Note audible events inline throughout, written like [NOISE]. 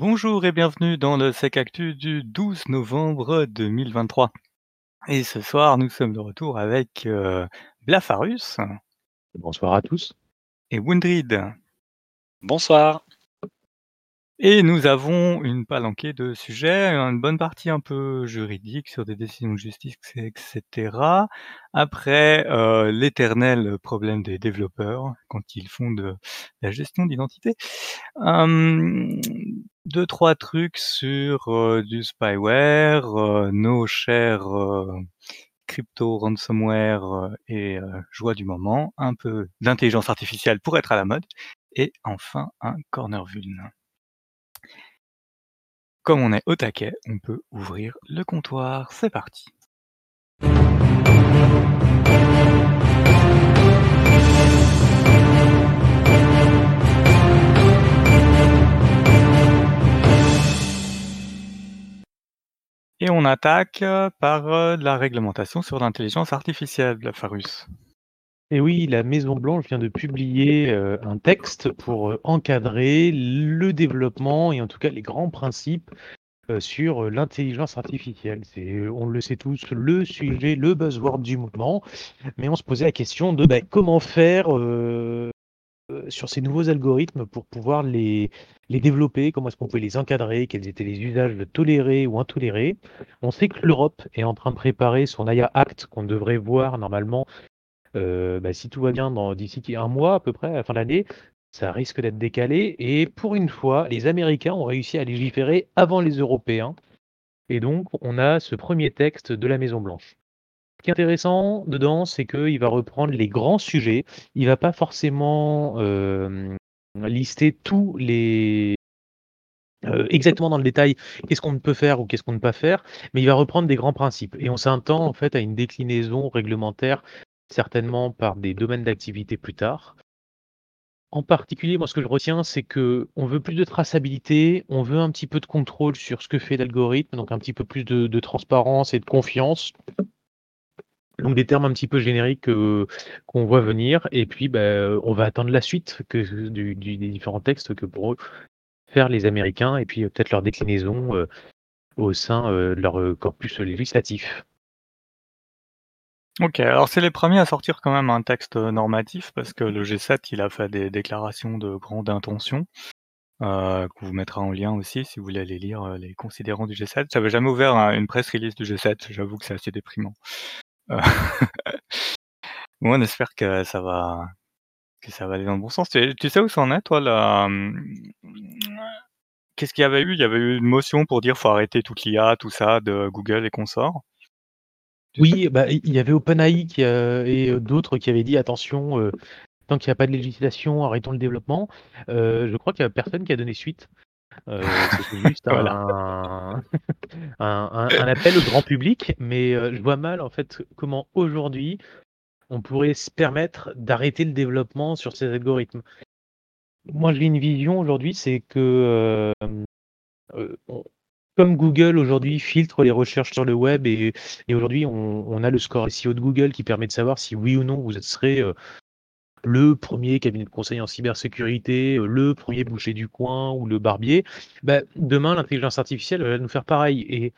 Bonjour et bienvenue dans le Sec Actu du 12 novembre 2023. Et ce soir, nous sommes de retour avec euh, Blafarus Bonsoir à tous. et Wundrid. Bonsoir. Et nous avons une palanquée de sujets, une bonne partie un peu juridique sur des décisions de justice, etc. Après, euh, l'éternel problème des développeurs quand ils font de la gestion d'identité. Hum, deux, trois trucs sur euh, du spyware, euh, nos chers crypto ransomware et joie du moment, un peu d'intelligence artificielle pour être à la mode, et enfin un corner vuln. Comme on est au taquet, on peut ouvrir le comptoir. C'est parti. Et on attaque par euh, la réglementation sur l'intelligence artificielle, Farus. Et oui, la Maison Blanche vient de publier euh, un texte pour euh, encadrer le développement et en tout cas les grands principes euh, sur l'intelligence artificielle. C'est, on le sait tous, le sujet, le buzzword du moment. Mais on se posait la question de bah, comment faire sur ces nouveaux algorithmes pour pouvoir les, les développer, comment est-ce qu'on pouvait les encadrer, quels étaient les usages tolérés ou intolérés. On sait que l'Europe est en train de préparer son AIA Act qu'on devrait voir normalement bah, si tout va bien d'ici un mois à peu près, à la fin de l'année, ça risque d'être décalé. Et pour une fois, les Américains ont réussi à légiférer avant les Européens. Et donc, on a ce premier texte de la Maison Blanche. Ce qui est intéressant dedans, c'est qu'il va reprendre les grands sujets. Il va pas forcément lister tous les exactement dans le détail qu'est-ce qu'on ne peut faire ou qu'est-ce qu'on ne peut pas faire, mais il va reprendre des grands principes. Et on s'attend en fait à une déclinaison réglementaire certainement par des domaines d'activité plus tard. En particulier, moi, ce que je retiens, c'est que on veut plus de traçabilité, on veut un petit peu de contrôle sur ce que fait l'algorithme, donc un petit peu plus de, transparence et de confiance. Donc des termes un petit peu génériques euh, qu'on voit venir, et puis bah, on va attendre la suite des différents textes que pourront faire les Américains, et puis euh, peut-être leur déclinaison euh, au sein de leur corpus législatif. Ok, alors c'est les premiers à sortir quand même un texte normatif parce que le G7 il a fait des déclarations de grande intention euh, qu'on vous mettra en lien aussi si vous voulez aller lire euh, les considérants du G7. J'avais jamais ouvert un- une presse release du G7, j'avoue que c'est assez déprimant. Euh, [LAUGHS] bon, on espère que ça va que ça va aller dans le bon sens. Tu, sais où ça en est toi là hum, Qu'est-ce qu'il y avait eu? Il y avait eu une motion pour dire faut arrêter toute l'IA, tout ça de Google et consorts. Oui, bah, il y avait OpenAI qui, euh, et euh, d'autres qui avaient dit attention, euh, tant qu'il n'y a pas de législation, arrêtons le développement. Euh, je crois qu'il n'y a personne qui a donné suite. Euh, C'était [LAUGHS] juste un, Voilà. [LAUGHS] un, un- un appel au grand public, mais je vois mal en fait comment aujourd'hui on pourrait se permettre d'arrêter le développement sur ces algorithmes. Moi, j'ai une vision aujourd'hui, c'est que euh, euh, on- comme Google aujourd'hui filtre les recherches sur le web et, aujourd'hui on, a le score SEO de Google qui permet de savoir si oui ou non vous serez euh, le premier cabinet de conseil en cybersécurité, euh, le premier boucher du coin ou le barbier, bah, demain l'intelligence artificielle va nous faire pareil. Et,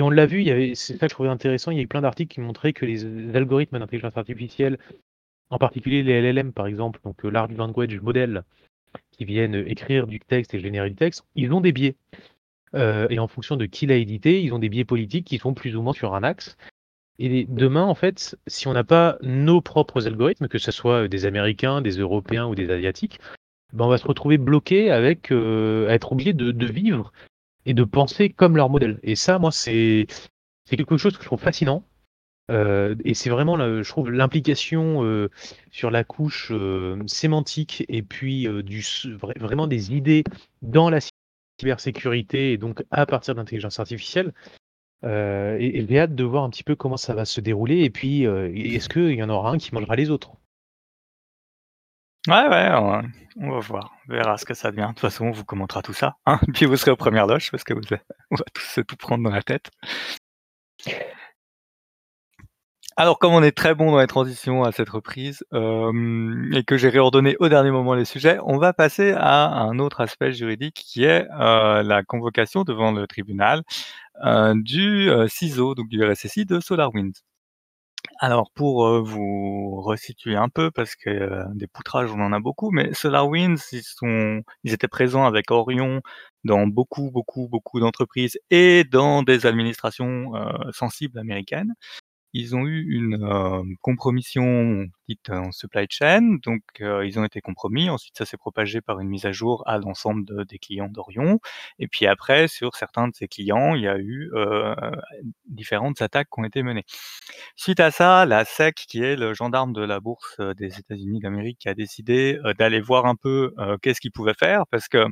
on l'a vu, c'est ça que je trouvais intéressant, il y a eu plein d'articles qui montraient que les, les algorithmes d'intelligence artificielle, en particulier les LLM par exemple, donc euh, Large Language Model, qui viennent écrire du texte et générer du texte, ils ont des biais. Euh, et en fonction de qui l'a édité, ils ont des biais politiques qui sont plus ou moins sur un axe. Et demain, en fait, si on n'a pas nos propres algorithmes, que ce soit des Américains, des Européens ou des Asiatiques, ben on va se retrouver bloqué avec euh, à être obligé de, de vivre et de penser comme leur modèle. Et ça, moi, c'est c'est quelque chose que je trouve fascinant. Euh, et c'est vraiment, je trouve, l'implication euh, sur la couche euh, sémantique et puis euh, du, vraiment des idées dans la cybersécurité et donc à partir d'intelligence artificielle. Euh, et, j'ai hâte de voir un petit peu comment ça va se dérouler. Et puis, euh, est-ce qu'il y en aura un qui mangera les autres? Ouais, ouais, on va, voir. On verra ce que ça devient. De toute façon, on vous commentera tout ça. Hein [LAUGHS] Puis vous serez aux premières loges parce que vous, [LAUGHS] on va tous tout prendre dans la tête. Alors comme on est très bon dans les transitions à cette reprise, hem et que j'ai réordonné au dernier moment les sujets, on va passer à un autre aspect juridique qui est, heu, la convocation devant le tribunal, heu, du, CISO, donc du RSSI de SolarWinds. Alors pour, vous resituer un peu parce que, des poutrages on en a beaucoup, mais SolarWinds ils sont ils étaient présents avec Orion dans beaucoup, beaucoup, beaucoup d'entreprises et dans des administrations, sensibles américaines. Ils ont eu une, heu, compromission dite en supply chain, donc heu, ils ont été compromis. Ensuite, ça s'est propagé par une mise à jour à l'ensemble de des clients d'Orion et puis après sur certains de ces clients, il y a eu, heu, différentes attaques qui ont été menées. Suite à ça, la SEC, qui est le gendarme de la bourse, heu, des États-Unis d'Amérique, a décidé, heu, d'aller voir un peu, qu'est-ce qu'ils pouvaient faire parce qu'il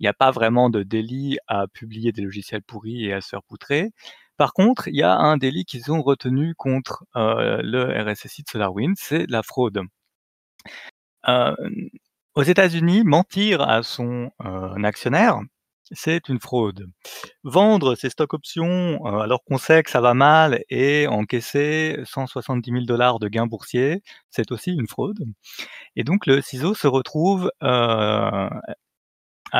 y a pas vraiment de délit à publier des logiciels pourris et à se faire poutrer. Par contre, il y a un délit qu'ils ont retenu contre, heu, le RSSI de SolarWinds, c'est la fraude. Hem, aux États-Unis, mentir à son, heu, actionnaire, c'est une fraude. Vendre ses stock options, alors qu'on sait que ça va mal et encaisser 170 000 de gains boursiers, c'est aussi une fraude et donc le CISO se retrouve, à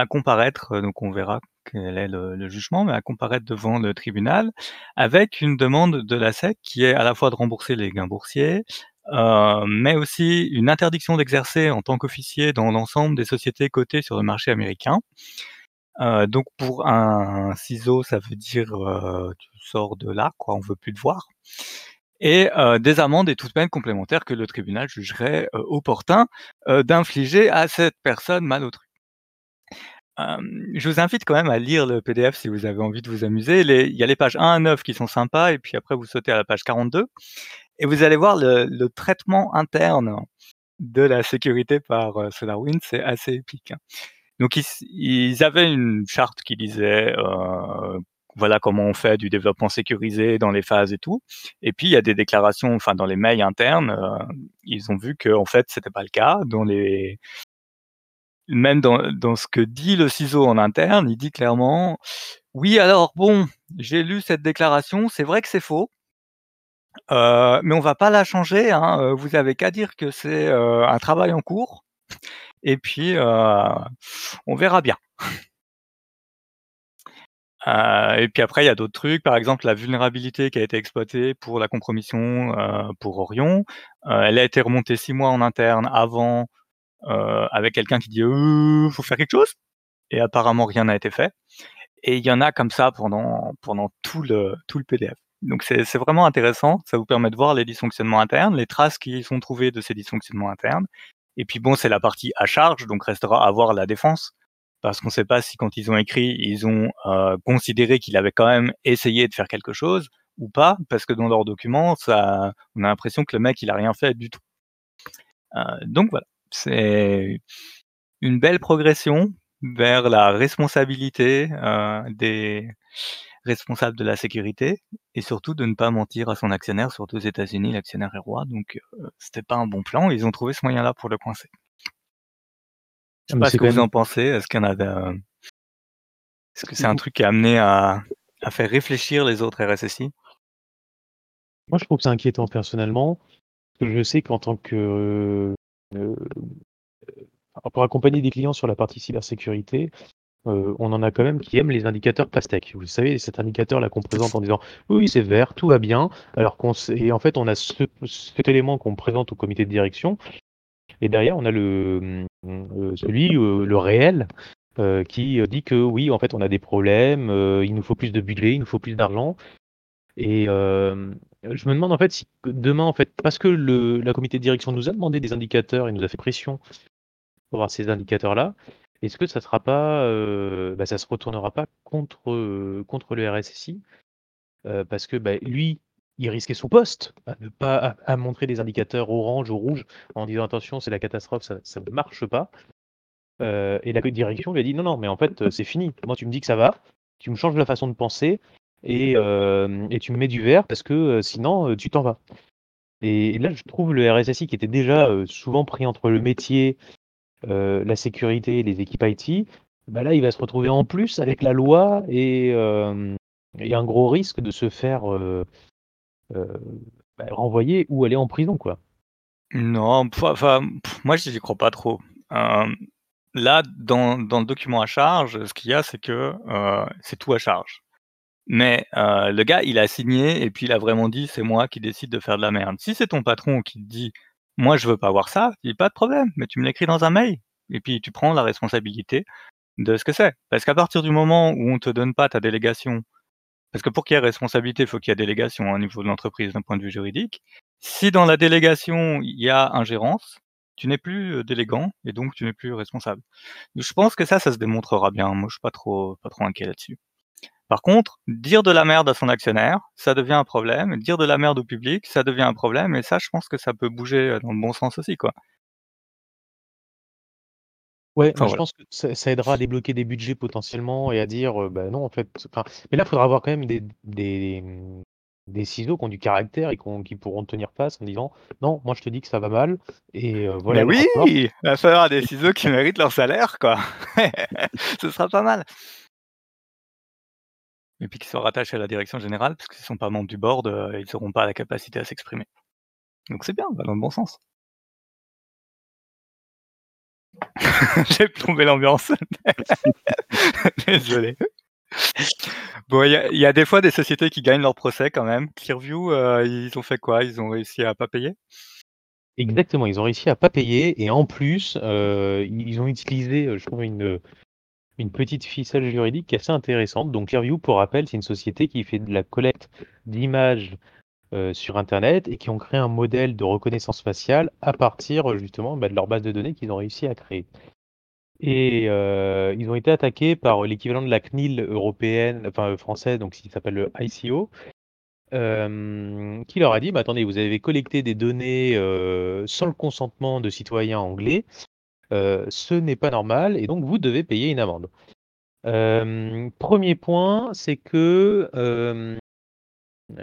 comparaître, donc on verra quel est le jugement, mais à comparaître devant le tribunal avec une demande de la SEC qui est à la fois de rembourser les gains boursiers, heu, mais aussi une interdiction d'exercer en tant qu'officier dans l'ensemble des sociétés cotées sur le marché américain. Heu, donc pour un CISO, ça veut dire, heu, tu sors de là quoi, on veut plus te voir et des amendes et toutes peines complémentaires que le tribunal jugerait, opportun, d'infliger à cette personne malautrue. Je vous invite quand même à lire le PDF si vous avez envie de vous amuser. Il y a les pages 1 à 9 qui sont sympas et puis après vous sautez à la page 42 et vous allez voir le traitement interne de la sécurité par, heu, SolarWinds, c'est assez épique, hein. Donc ils avaient une charte qui disait, heu, voilà comment on fait du développement sécurisé dans les phases et tout et puis il y a des déclarations, enfin dans les mails internes, heu, ils ont vu qu'en fait c'était pas le cas dans les même dans ce que dit le CISO en interne, il dit clairement: «Oui alors bon, j'ai lu cette déclaration, c'est vrai que c'est faux» «heu, mais on va pas la changer, hein, heu, vous avez qu'à dire que c'est, heu, un travail en cours et puis, on verra bien». [LAUGHS] Et puis après il y a d'autres trucs, par exemple la vulnérabilité qui a été exploitée pour la compromission, pour Orion, elle a été remontée 6 mois en interne avant, avec quelqu'un qui dit: «Heu, faut faire quelque chose» et apparemment rien n'a été fait. Et il y en a comme ça pendant pendant tout le tout le PDF. Donc c'est vraiment intéressant, ça vous permet de voir les dysfonctionnements internes, les traces qui sont trouvées de ces dysfonctionnements internes. Et puis bon, c'est la partie à charge, donc restera à voir la défense. Parce qu'on sait pas si quand ils ont écrit, ils ont, heu, considéré qu'il avait quand même essayé de faire quelque chose ou pas, parce que dans leurs documents, ça on a l'impression que le mec il a rien fait du tout. Heu, donc voilà, c'est une belle progression vers la responsabilité, heu, des responsables de la sécurité et surtout de ne pas mentir à son actionnaire, surtout aux États-Unis, l'actionnaire est roi, donc heu, c'était pas un bon plan, ils ont trouvé ce moyen-là pour le coincer. Je Ah sais mais pas ce que vous en pensez, est-ce qu'il y en a de est-ce que c'est un truc qui est amené à à faire réfléchir les autres RSSI? Moi je trouve que c'est inquiétant personnellement, parce que je sais qu'en tant que, heu heu, pour accompagner des clients sur la partie cybersécurité, heu, on en a quand même qui aiment les indicateurs pastèques. Vous savez, cet indicateur-là qu'on présente en disant: «Oui, c'est vert, tout va bien», alors qu'on et en fait on a ce cet élément qu'on présente au comité de direction et derrière on a le, celui, le réel, qui, dit que: «Oui, en fait on a des problèmes, il nous faut plus de budget, il nous faut plus d'argent» et hem, je me demande en fait si demain en fait parce que le la comité de direction nous a demandé des indicateurs et nous a fait pression pour avoir ces indicateurs-là, est-ce que ça sera pas, heu, bah, ça se retournera pas contre, heu, contre le RSSI? Parce que, bah, lui, il risquait son poste à ne pas à à montrer des indicateurs orange ou rouge en disant: «Attention, c'est la catastrophe, ça ne marche pas». Et la direction lui a dit: «Non, non, mais en fait, c'est fini. Moi, tu me dis que ça va, tu me changes la façon de penser et hem et tu me mets du vert parce que, heu, sinon, heu, tu t'en vas» et là, je trouve le RSSI qui était déjà, heu, souvent pris entre le métier, la sécurité et les équipes IT, bah, là, il va se retrouver en plus avec la loi et et un gros risque de se faire, bah, renvoyer ou aller en prison, quoi. Non, enfin, moi j'y crois pas trop. là, dans dans le document à charge, ce qu'il y a, c'est que, c'est tout à charge. Mais, le gars, il a signé et puis il a vraiment dit: «C'est moi qui décide de faire de la merde». Si c'est ton patron qui te dit: «Moi je veux pas voir ça», il «Pas de problème, mais tu me l'écris dans un mail» et puis tu prends la responsabilité de ce que c'est. Parce qu'à partir du moment où on te donne pas ta délégation parce que pour qu'il y ait responsabilité, il faut qu'il y ait délégation hein, au niveau de l'entreprise d'un point de vue juridique. Si dans la délégation, il y a ingérence, tu n'es plus délégant et donc tu n'es plus responsable. Je pense que ça, ça se démontrera bien. Moi, je suis pas trop, pas trop inquiet là-dessus. Par contre, dire de la merde à son actionnaire, ça devient un problème. Dire de la merde au public, ça devient un problème. Et ça, je pense que ça peut bouger dans le bon sens aussi, quoi. Ouais, je pense que ça aidera à débloquer des budgets potentiellement et à dire, bah, non en fait mais là, il faudra avoir quand même des des, des ciseaux qui ont du caractère et qui pourront tenir face en disant: «Non, moi je te dis que ça va mal et voilà Mais oui! Il va falloir des ciseaux qui méritent leur salaire quoi. [LAUGHS] Ce sera pas mal. Et puis qu'ils soient rattachés à la direction générale, parce qu'ils ne sont pas membres du board, ils n'auront pas la capacité à s'exprimer. Donc c'est bien, va dans le bon sens. [LAUGHS] J'ai plombé l'ambiance. [LAUGHS] Désolé. Bon, il y a des fois des sociétés qui gagnent leur procès quand même. Clearview, euh, ils ont fait quoi? Ils ont réussi à pas payer? Exactement, ils ont réussi à pas payer et en plus, euh, ils ont utilisé, euh, je trouve une, une petite ficelle juridique qui est assez intéressante. Donc Clearview, pour rappel, c'est une société qui fait de la collecte d'images, sur internet et qui ont créé un modèle de reconnaissance faciale à partir, justement, bah, de leur base de données qu'ils ont réussi à créer. Et ils ont été attaqués par l'équivalent de la CNIL européenne, enfin française, donc qui s'appelle le ICO, qui leur a dit: «Bah, attendez, vous avez collecté des données, sans le consentement de citoyens anglais, ce n'est pas normal et donc vous devez payer une amende». 1 point, c'est que,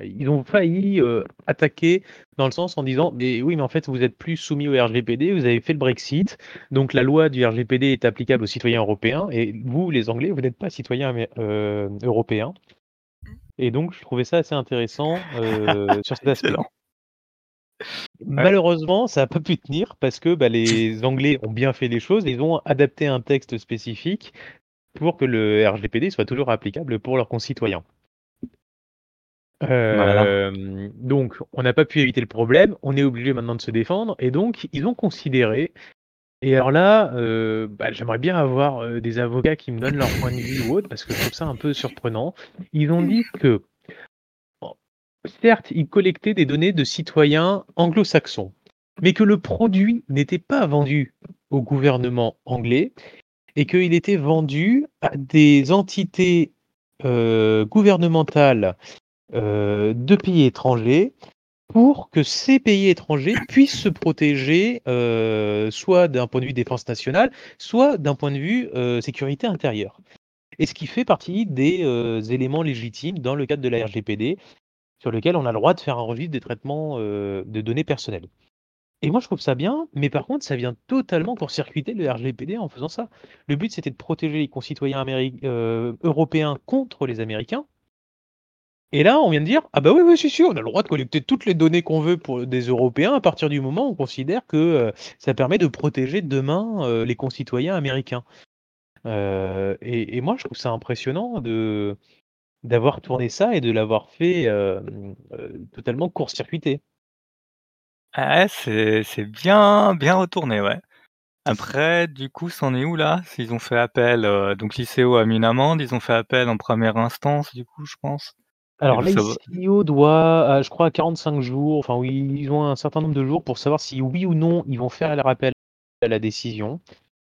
ils ont failli, attaquer dans le sens en disant: «Mais oui, mais en fait, vous êtes plus soumis au RGPD, vous avez fait le Brexit, donc la loi du RGPD est applicable aux citoyens européens et vous, les Anglais, vous n'êtes pas citoyens européens». Et donc je trouvais ça assez intéressant, [LAUGHS] sur cet aspect. Malheureusement, ça n'a pas pu tenir parce que, bah, les [LAUGHS] Anglais ont bien fait les choses ils ont adapté un texte spécifique pour que le RGPD soit toujours applicable pour leurs concitoyens. Donc, on n'a pas pu éviter le problème, on est obligé maintenant de se défendre, et donc ils ont considéré. Et alors là, bah, j'aimerais bien avoir des avocats qui me donnent leur point de vue ou autre, parce que je trouve ça un peu surprenant. Ils ont dit que, certes, ils collectaient des données de citoyens anglo-saxons, mais que le produit n'était pas vendu au gouvernement anglais et qu'il était vendu à des entités gouvernementales euh, de pays étrangers pour que ces pays étrangers puissent se protéger euh, soit d'un point de vue défense nationale, soit d'un point de vue euh, sécurité intérieure. Et ce qui fait partie des éléments légitimes dans le cadre de la RGPD, sur lequel on a le droit de faire un registre des traitements de données personnelles. Et moi, je trouve ça bien, mais par contre, ça vient totalement court-circuiter le RGPD en faisant ça. Le but, c'était de protéger les concitoyens européens contre les Américains, et là, on vient de dire: «Ah bah oui, oui, si, si, on a le droit de collecter toutes les données qu'on veut pour des Européens à partir du moment où on considère que, ça permet de protéger demain, les concitoyens américains». et moi je trouve ça impressionnant de d'avoir tourné ça et de l'avoir fait, totalement court-circuité. Ah c'est c'est bien bien retourné, ouais. Après, du coup, c'en est où là? S'ils ont fait appel, donc l'ICO a mis une amende, ils ont fait appel en première instance du coup, je pense? Alors l'ICO doit, je crois à 45 jours, enfin oui, ils ont un certain nombre de jours pour savoir si oui ou non ils vont faire le rappel à la décision.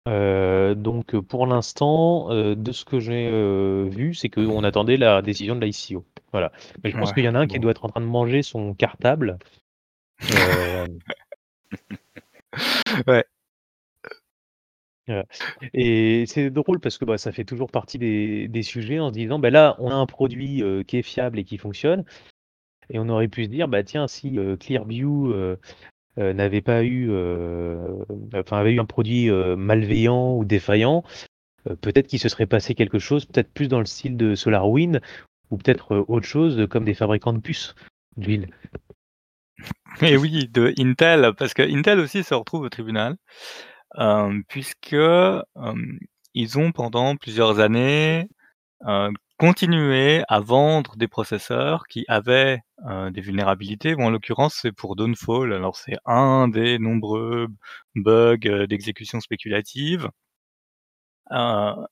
Euh, donc pour l'instant, euh, de ce que j'ai euh, vu, c'est qu'on attendait la décision de l'ICO. Voilà. Mais je pense qu'il y en a un qui doit être en train de manger son cartable. [LAUGHS] Ouais. Et c'est drôle parce que bah, ça fait toujours partie des, sujets en se disant bah, là, on a un produit qui est fiable et qui fonctionne. Et on aurait pu se dire bah tiens, si Clearview n'avait pas eu, enfin avait eu un produit malveillant ou défaillant, peut-être qu'il se serait passé quelque chose, peut-être plus dans le style de SolarWind ou peut-être autre chose comme des fabricants de puces d'huile. [LAUGHS] Et oui, de Intel, parce que Intel aussi se retrouve au tribunal, hem, puisque, ils ont pendant plusieurs années, continué à vendre des processeurs qui avaient, heu, des vulnérabilités ou en l'occurrence c'est pour Dawnfall, alors c'est un des nombreux bugs, heu, d'exécution spéculative. Heu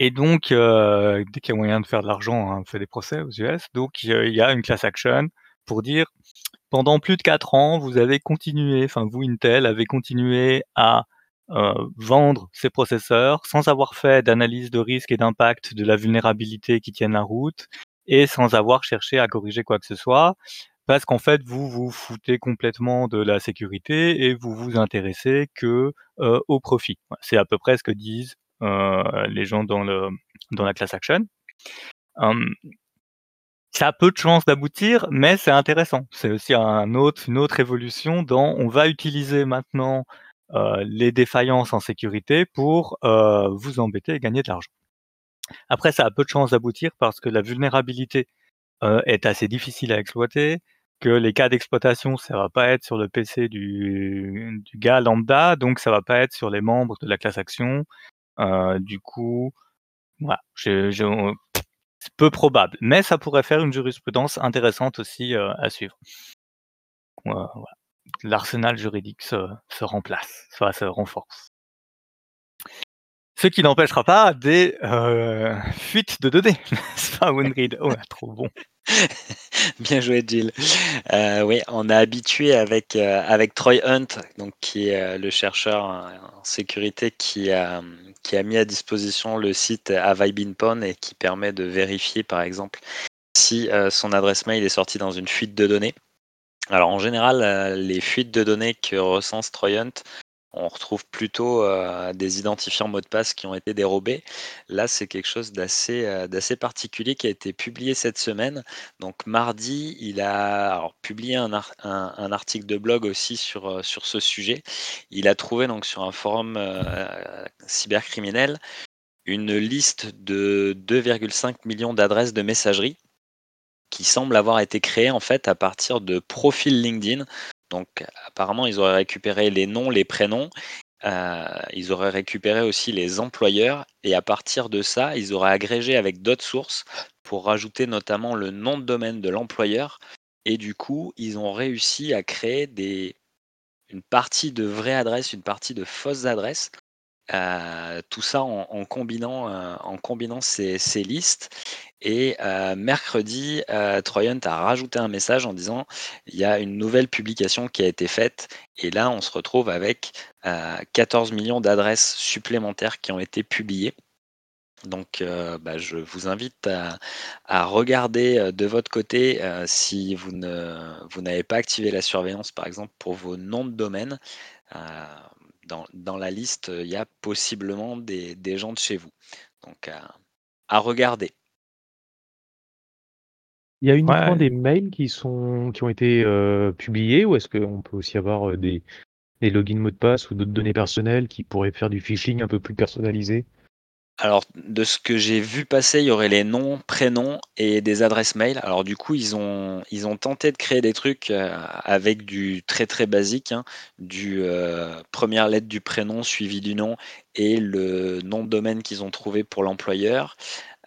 et donc heu, dès qu'il y a moyen de faire de l'argent, hein, on fait des procès aux US, donc il y a une class action pour dire: «Pendant plus de 4 ans, vous avez continué, enfin vous Intel avez continué à, heu, vendre ces processeurs sans avoir fait d'analyse de risque et d'impact de la vulnérabilité qui tienne la route et sans avoir cherché à corriger quoi que ce soit, parce qu'en fait vous vous foutez complètement de la sécurité et vous vous intéressez que, heu, au profit». C'est à peu près ce que disent, heu, les gens dans la class action. Hem ça a peu de chances d'aboutir, mais c'est intéressant. C'est aussi un autre une autre évolution dans on va utiliser maintenant, les défaillances en sécurité pour, heu, vous embêter et gagner de l'argent. Après ça a peu de chances d'aboutir parce que la vulnérabilité, heu, est assez difficile à exploiter, que les cas d'exploitation, ça va pas être sur le PC du gars lambda, donc ça va pas être sur les membres de la class action. Du coup, voilà, c'est peu probable, mais ça pourrait faire une jurisprudence intéressante aussi, à suivre. Voilà. L'arsenal juridique se se remplace, enfin se renforce. Ce qui n'empêchera pas des, heu, fuites de données, [LAUGHS] n'est-ce pas Winrid? [LAUGHS] Ouais, trop bon. Bien joué Gilles. Heu, oui, on a habitué avec, heu, avec Troy Hunt, donc qui est, le chercheur en sécurité qui a, qui a mis à disposition le site Have I Been Pwned et qui permet de vérifier par exemple si, son adresse mail est sortie dans une fuite de données. Alors en général, heu, les fuites de données que recense Troy Hunt, on retrouve plutôt, heu, des identifiants mots de passe qui ont été dérobés. Là, c'est quelque chose d'assez, d'assez particulier qui a été publié cette semaine. Donc mardi, il a publié un ar un un article de blog aussi sur, sur ce sujet. Il a trouvé donc sur un forum, cybercriminel, une liste de 2,5 millions d'adresses de messagerie qui semblent avoir été créées en fait à partir de profils LinkedIn. Donc apparemment, ils auraient récupéré les noms, les prénoms, heu, ils auraient récupéré aussi les employeurs et à partir de ça, ils auraient agrégé avec d'autres sources pour rajouter notamment le nom de domaine de l'employeur et du coup, ils ont réussi à créer des une partie de vraies adresses, une partie de fausses adresses. Heu, tout ça en combinant, heu, en combinant ces listes et heu, mercredi, heu, Troy Hunt a rajouté un message en disant: «Il y a une nouvelle publication qui a été faite» et là, on se retrouve avec, heu, 14 000 000 d'adresses supplémentaires qui ont été publiées. Donc bah, je vous invite à regarder, de votre côté, si vous ne vous n'avez pas activé la surveillance, par exemple, pour vos noms de domaine. Dans dans la liste, il y a possiblement des des gens de chez vous. Donc à à regarder. Il y a uniquement Ouais. des mails qui sont qui ont été, heu, publiés ou est-ce qu'on peut aussi avoir, heu, des des logins mots de passe ou d'autres données personnelles qui pourraient faire du phishing un peu plus personnalisé? Alors, de ce que j'ai vu passer, il y aurait les noms, prénoms et des adresses mail. Alors du coup, ils ont ils ont tenté de créer des trucs, heu, avec du très, très basique, hein, du, heu, 1 lettre du prénom suivi du nom et le nom de domaine qu'ils ont trouvé pour l'employeur.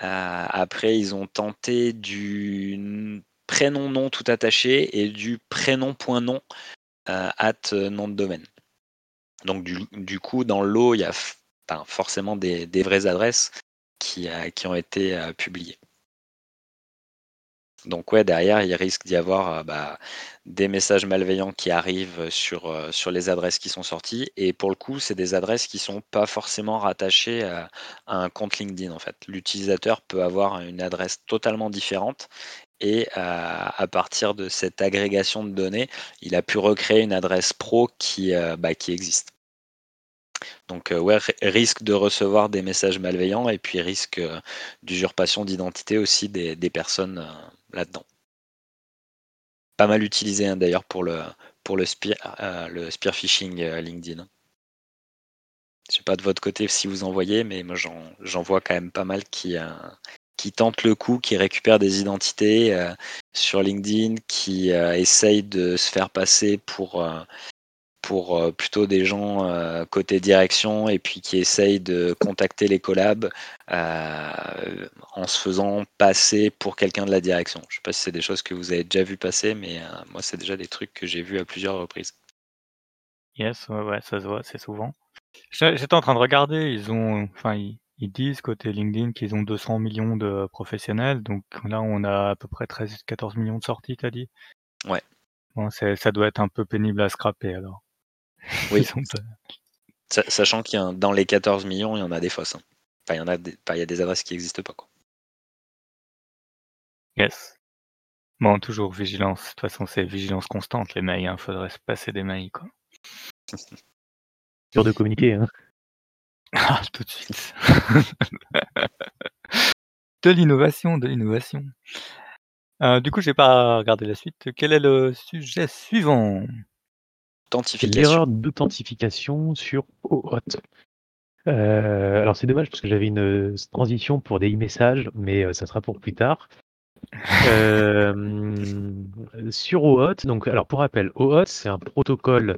Heu, après ils ont tenté du prénom nom tout attaché et du prénom point nom, heu, at nom de domaine. Donc du du coup, dans le lot, il y a forcément des vraies adresses qui, heu, qui ont été, heu, publiées. Donc ouais, derrière, il risque d'y avoir, heu, bah, des messages malveillants qui arrivent sur, sur les adresses qui sont sorties et pour le coup, c'est des adresses qui sont pas forcément rattachées à un compte LinkedIn, en fait. L'utilisateur peut avoir une adresse totalement différente et à partir de cette agrégation de données, il a pu recréer une adresse pro qui, bah, qui existe. Donc heu, ouais, ri risque de recevoir des messages malveillants et puis risque, heu, d'usurpation d'identité aussi des personnes, heu, là-dedans. Pas mal utilisé, hein, d'ailleurs pour le spear phishing, LinkedIn. Je sais pas de votre côté si vous en voyez, mais moi j'en vois quand même pas mal qui tentent le coup, qui récupèrent des identités sur LinkedIn, qui essayent de se faire passer pour pour euh, plutôt des gens euh, côté direction et puis qui essayent de contacter les collabs euh, en se faisant passer pour quelqu'un de la direction. Je ne sais pas si c'est des choses que vous avez déjà vu passer, mais moi, c'est déjà des trucs que j'ai vus à plusieurs reprises. Yes, ouais, ça se voit, c'est souvent. J'étais en train de regarder, ils ont, enfin, ils, disent côté LinkedIn qu'ils ont 200 millions de professionnels, donc là, on a à peu près 13-14 millions de sorties, t'as dit? Ouais. Bon, ça doit être un peu pénible à scraper alors. [LAUGHS] Oui. Sachant qu'il y a dans les 14 millions, il y en a des fausses. Hein. Enfin, il y en a des, il y a des adresses qui n'existent pas. Quoi. Yes. Bon, toujours vigilance. De toute façon, c'est vigilance constante, les mails. Il hein. faudrait se passer des mails. Quoi. [LAUGHS] Sûr de communiquer. Hein. [LAUGHS] Ah, tout de suite. de l'innovation, de l'innovation. Euh, du coup, j'ai pas regardé la suite. Quel est le sujet suivant? L'erreur d'authentification sur OAuth. Euh, alors c'est dommage parce que j'avais une euh, transition pour des e-messages, mais euh, ça sera pour plus tard. [LAUGHS] sur OAuth, donc alors pour rappel, OAuth c'est un protocole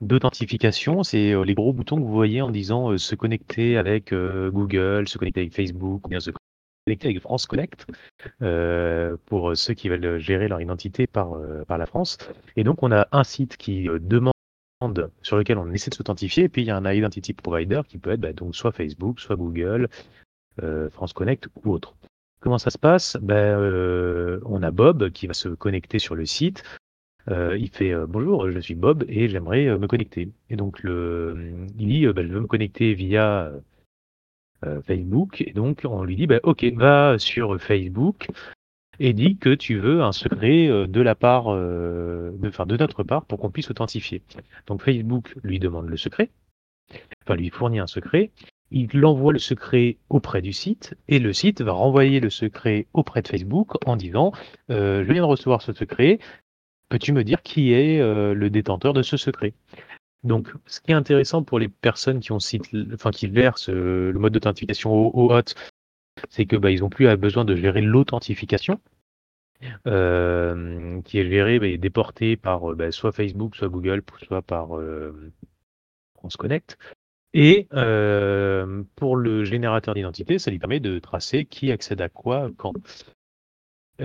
d'authentification, c'est les gros boutons que vous voyez en disant se connecter avec Google, se connecter avec Facebook, ou bien se connecter avec France Connect euh, pour ceux qui veulent gérer leur identité par, euh, par la France. Et donc, on a un site qui euh, demande sur lequel on essaie de s'authentifier, et puis il y a un identity provider qui peut être bah, donc soit Facebook, soit Google, France Connect ou autre. Comment ça se passe? Ben, On a Bob qui va se connecter sur le site. il fait bonjour, je suis Bob et j'aimerais me connecter. Et donc le, il dit ben, je veux me connecter via Facebook. Et donc, on lui dit, bah, OK, va sur Facebook et dis que tu veux un secret euh, de la part, euh, de, de notre part pour qu'on puisse authentifier. Donc, Facebook lui demande le secret, enfin, lui fournit un secret. Il envoie le secret auprès du site et le site va renvoyer le secret auprès de Facebook en disant Je viens de recevoir ce secret, peux-tu me dire qui est le détenteur de ce secret? Donc, ce qui est intéressant pour les personnes qui ont site, enfin qui versent euh, le mode d'authentification au, hot, c'est que bah, ils n'ont plus besoin de gérer l'authentification, euh, qui est gérée et déportée par euh, bah, soit Facebook, soit Google, soit par France Connect. Et pour le générateur d'identité, ça lui permet de tracer qui accède à quoi quand. et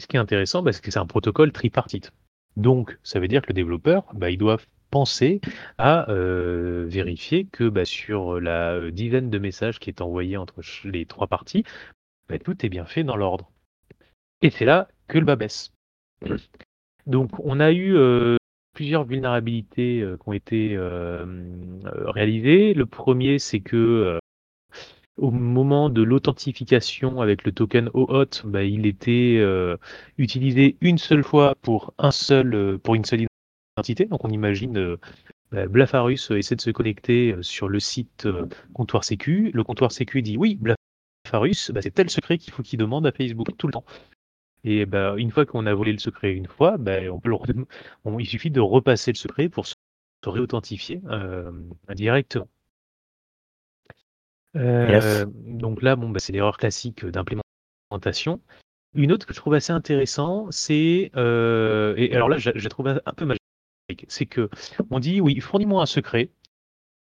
ce qui est intéressant, bah, c'est que c'est un protocole tripartite. Donc, ça veut dire que le développeur, bah, il doit penser à euh, vérifier que bah, sur la euh, dizaine de messages qui est envoyé entre les trois parties, bah, tout est bien fait dans l'ordre. Et c'est là que le bas baisse. Donc, on a eu euh, plusieurs vulnérabilités qui ont été réalisées. Le premier, c'est que au moment de l'authentification avec le token OAuth, bah, il était euh, utilisé une seule fois pour un seul euh, pour une seule identité. Donc on imagine euh, bah, Blafarus essaie de se connecter sur le site comptoir sécu. Le comptoir sécu dit oui, Blafarus, bah, c'est tel secret qu'il faut qu'il demande à Facebook tout le temps. Et une fois qu'on a volé le secret une fois, on peut [LAUGHS] il suffit de repasser le secret pour se réauthentifier directement. Euh, donc là, bon, bah, c'est l'erreur classique d'implémentation. Une autre que je trouve assez intéressant, c'est euh, et alors là, je, la trouve un peu magique, c'est que on dit oui, fournis-moi un secret.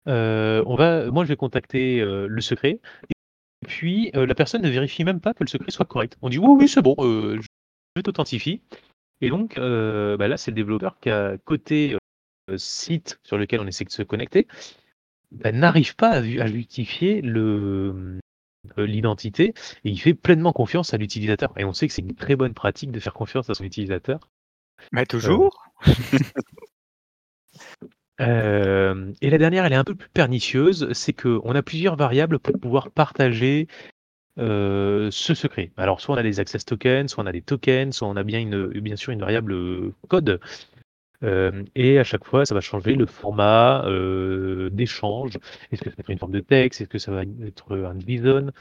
Euh, on va, moi, je vais contacter le secret. Et puis la personne ne vérifie même pas que le secret soit correct. On dit oui, oui, c'est bon, je t'authentifie. Et donc bah là, c'est le développeur qui a côté site sur lequel on essaie de se connecter, bah, n'arrive pas à, justifier le, euh, l'identité et il fait pleinement confiance à l'utilisateur. Et on sait que c'est une très bonne pratique de faire confiance à son utilisateur. Mais euh, toujours [LAUGHS] euh, Et la dernière, elle est un peu plus pernicieuse, c'est qu'on a plusieurs variables pour pouvoir partager ce secret. Alors soit on a des access tokens, soit on a des tokens, soit on a bien, une, bien sûr une variable code et à chaque fois, ça va changer le format d'échange. Est-ce que ça va être une forme de texte? Est-ce que ça va être un JSON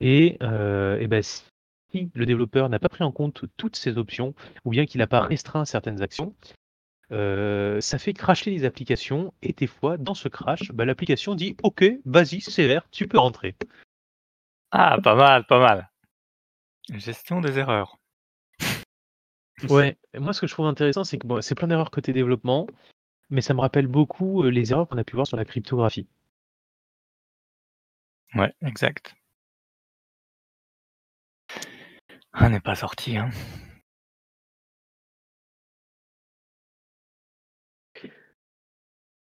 Et, et ben, si le développeur n'a pas pris en compte toutes ces options, ou bien qu'il n'a pas restreint certaines actions, ça fait cracher les applications. Et des fois, dans ce crash, bah, l'application dit OK, vas-y, c'est vert, tu peux rentrer. Ah, pas mal, pas mal. Gestion des erreurs. [LAUGHS] Ouais, moi ce que je trouve intéressant, c'est que bon, c'est plein d'erreurs côté développement, mais ça me rappelle beaucoup euh, les erreurs qu'on a pu voir sur la cryptographie. Ouais, exact. On n'est pas sorti, hein.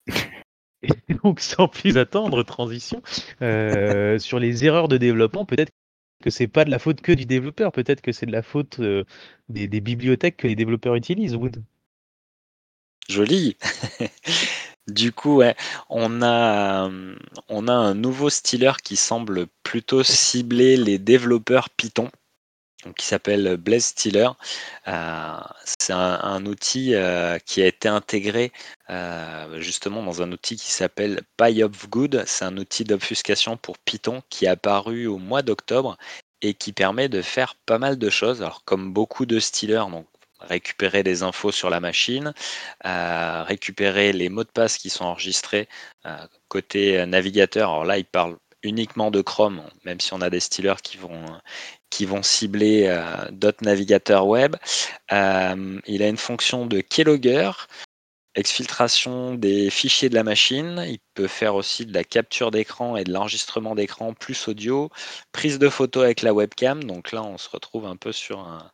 [LAUGHS] Et donc, sans plus attendre, transition euh, sur les erreurs de développement. Peut-être que c'est pas de la faute que du développeur, peut-être que c'est de la faute euh, des, bibliothèques que les développeurs utilisent. Wood. Joli. [LAUGHS] Du coup, ouais, on a, un nouveau styler qui semble plutôt cibler les développeurs Python, qui s'appelle Blaze Stealer. Euh, c'est un, outil euh, qui a été intégré euh, justement dans un outil qui s'appelle PyOfGood. C'est un outil d'obfuscation pour Python qui est apparu au mois d'octobre et qui permet de faire pas mal de choses. Alors, comme beaucoup de stealers, donc récupérer les infos sur la machine, récupérer les mots de passe qui sont enregistrés côté navigateur. Alors là, il parle uniquement de Chrome, même si on a des stealers qui vont, qui vont cibler euh, d'autres navigateurs web. Euh, il a une fonction de keylogger, exfiltration des fichiers de la machine. Il peut faire aussi de la capture d'écran et de l'enregistrement d'écran plus audio, prise de photo avec la webcam. Donc là, on se retrouve un peu sur un,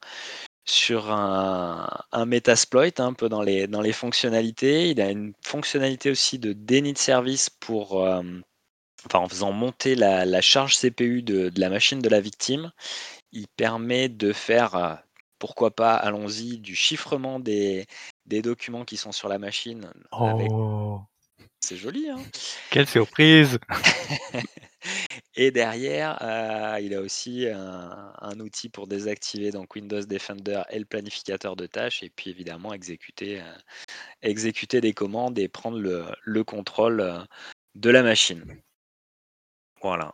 sur un, un Metasploit, un peu dans les, dans les fonctionnalités. Il a une fonctionnalité aussi de déni de service pour, euh, enfin, en faisant monter la, la charge CPU de, de, la machine de la victime. Il permet de faire, euh, pourquoi pas, allons-y, du chiffrement des, des documents qui sont sur la machine. Oh. C'est joli, hein Quelle surprise [LAUGHS] Et derrière, euh, il a aussi un, un, outil pour désactiver donc Windows Defender et le planificateur de tâches, et puis évidemment exécuter, euh, exécuter des commandes et prendre le, le contrôle euh, de la machine. Voilà.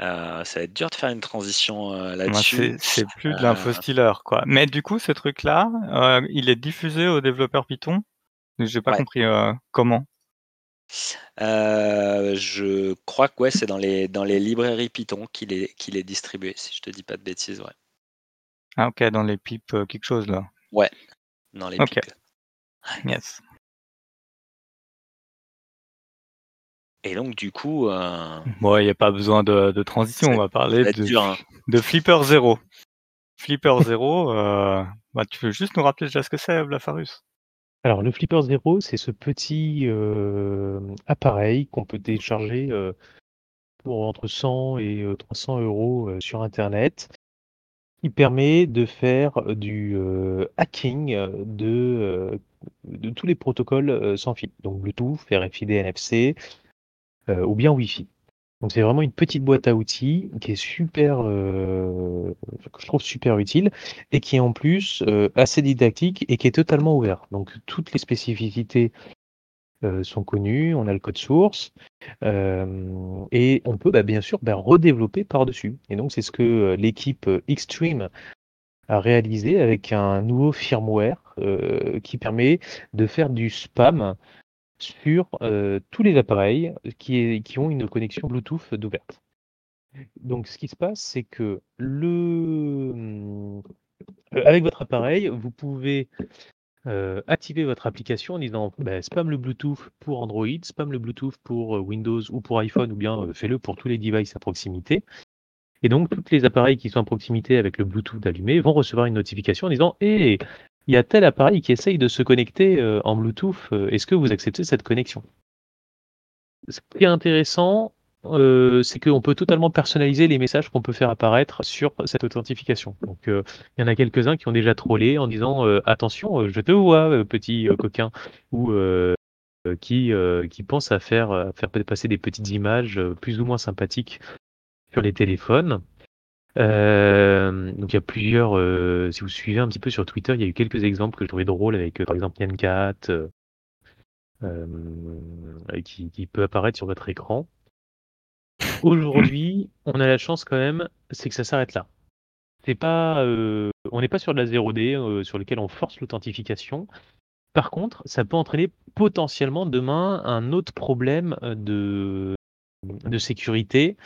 Euh, ça va être dur de faire une transition euh, là-dessus. C'est plus de l'info stealer, quoi. Mais du coup, ce truc-là, euh, il est diffusé aux développeurs Python? J'ai pas Ouais. compris comment? Euh, je crois que ouais, c'est dans les, dans les librairies Python qu'il est, qu'il est distribué, si je te dis pas de bêtises. Ouais. Ah ok, dans les pipes euh, quelque chose là. Ouais, dans les Ok. pipes. Yes. Et donc du coup, euh, Bon, il n'y a pas besoin de, de transition, Ça- on va parler de, dur, hein. de Flipper 0. Flipper 0, euh, bah, tu veux juste nous rappeler déjà ce que c'est, Blafarus? Alors, le Flipper Zero, c'est ce petit euh, appareil qu'on peut télécharger euh, pour entre 100 et euh, 300 euros euh, sur Internet, qui permet de faire du euh, hacking de, euh, de tous les protocoles euh, sans fil, donc Bluetooth, RFID, NFC euh, ou bien Wi-Fi. Donc c'est vraiment une petite boîte à outils qui est super, euh, que je trouve super utile et qui est en plus euh, assez didactique et qui est totalement ouvert. Donc toutes les spécificités euh, sont connues, on a le code source euh, et on peut bah, bien sûr bah, redévelopper par-dessus. Et donc c'est ce que euh, l'équipe euh, Xtreme a réalisé avec un nouveau firmware euh, qui permet de faire du spam sur euh, tous les appareils qui, ont une connexion Bluetooth d'ouverte. Donc, ce qui se passe, c'est que euh, avec votre appareil, vous pouvez euh, activer votre application en disant bah, spam le Bluetooth pour Android, spam le Bluetooth pour Windows ou pour iPhone, ou bien fais-le pour tous les devices à proximité. Et donc, tous les appareils qui sont à proximité avec le Bluetooth allumé vont recevoir une notification en disant Hé, il y a tel appareil qui essaye de se connecter euh, en Bluetooth, euh, est-ce que vous acceptez cette connexion? Ce qui est intéressant, euh, c'est qu'on peut totalement personnaliser les messages qu'on peut faire apparaître sur cette authentification. Donc, il y en a quelques-uns qui ont déjà trollé en disant Attention, je te vois, petit coquin, ou qui, qui pense à faire, passer des petites images plus ou moins sympathiques sur les téléphones. Euh, donc il y a plusieurs, euh, si vous suivez un petit peu sur Twitter, il y a eu quelques exemples que je trouvais drôles avec euh, par exemple Yann euh, qui, peut apparaître sur votre écran. Aujourd'hui, on a la chance quand même, c'est que ça s'arrête là. C'est pas, on n'est pas sur de la 0D euh, sur lequel on force l'authentification. Par contre, ça peut entraîner potentiellement demain un autre problème de sécurité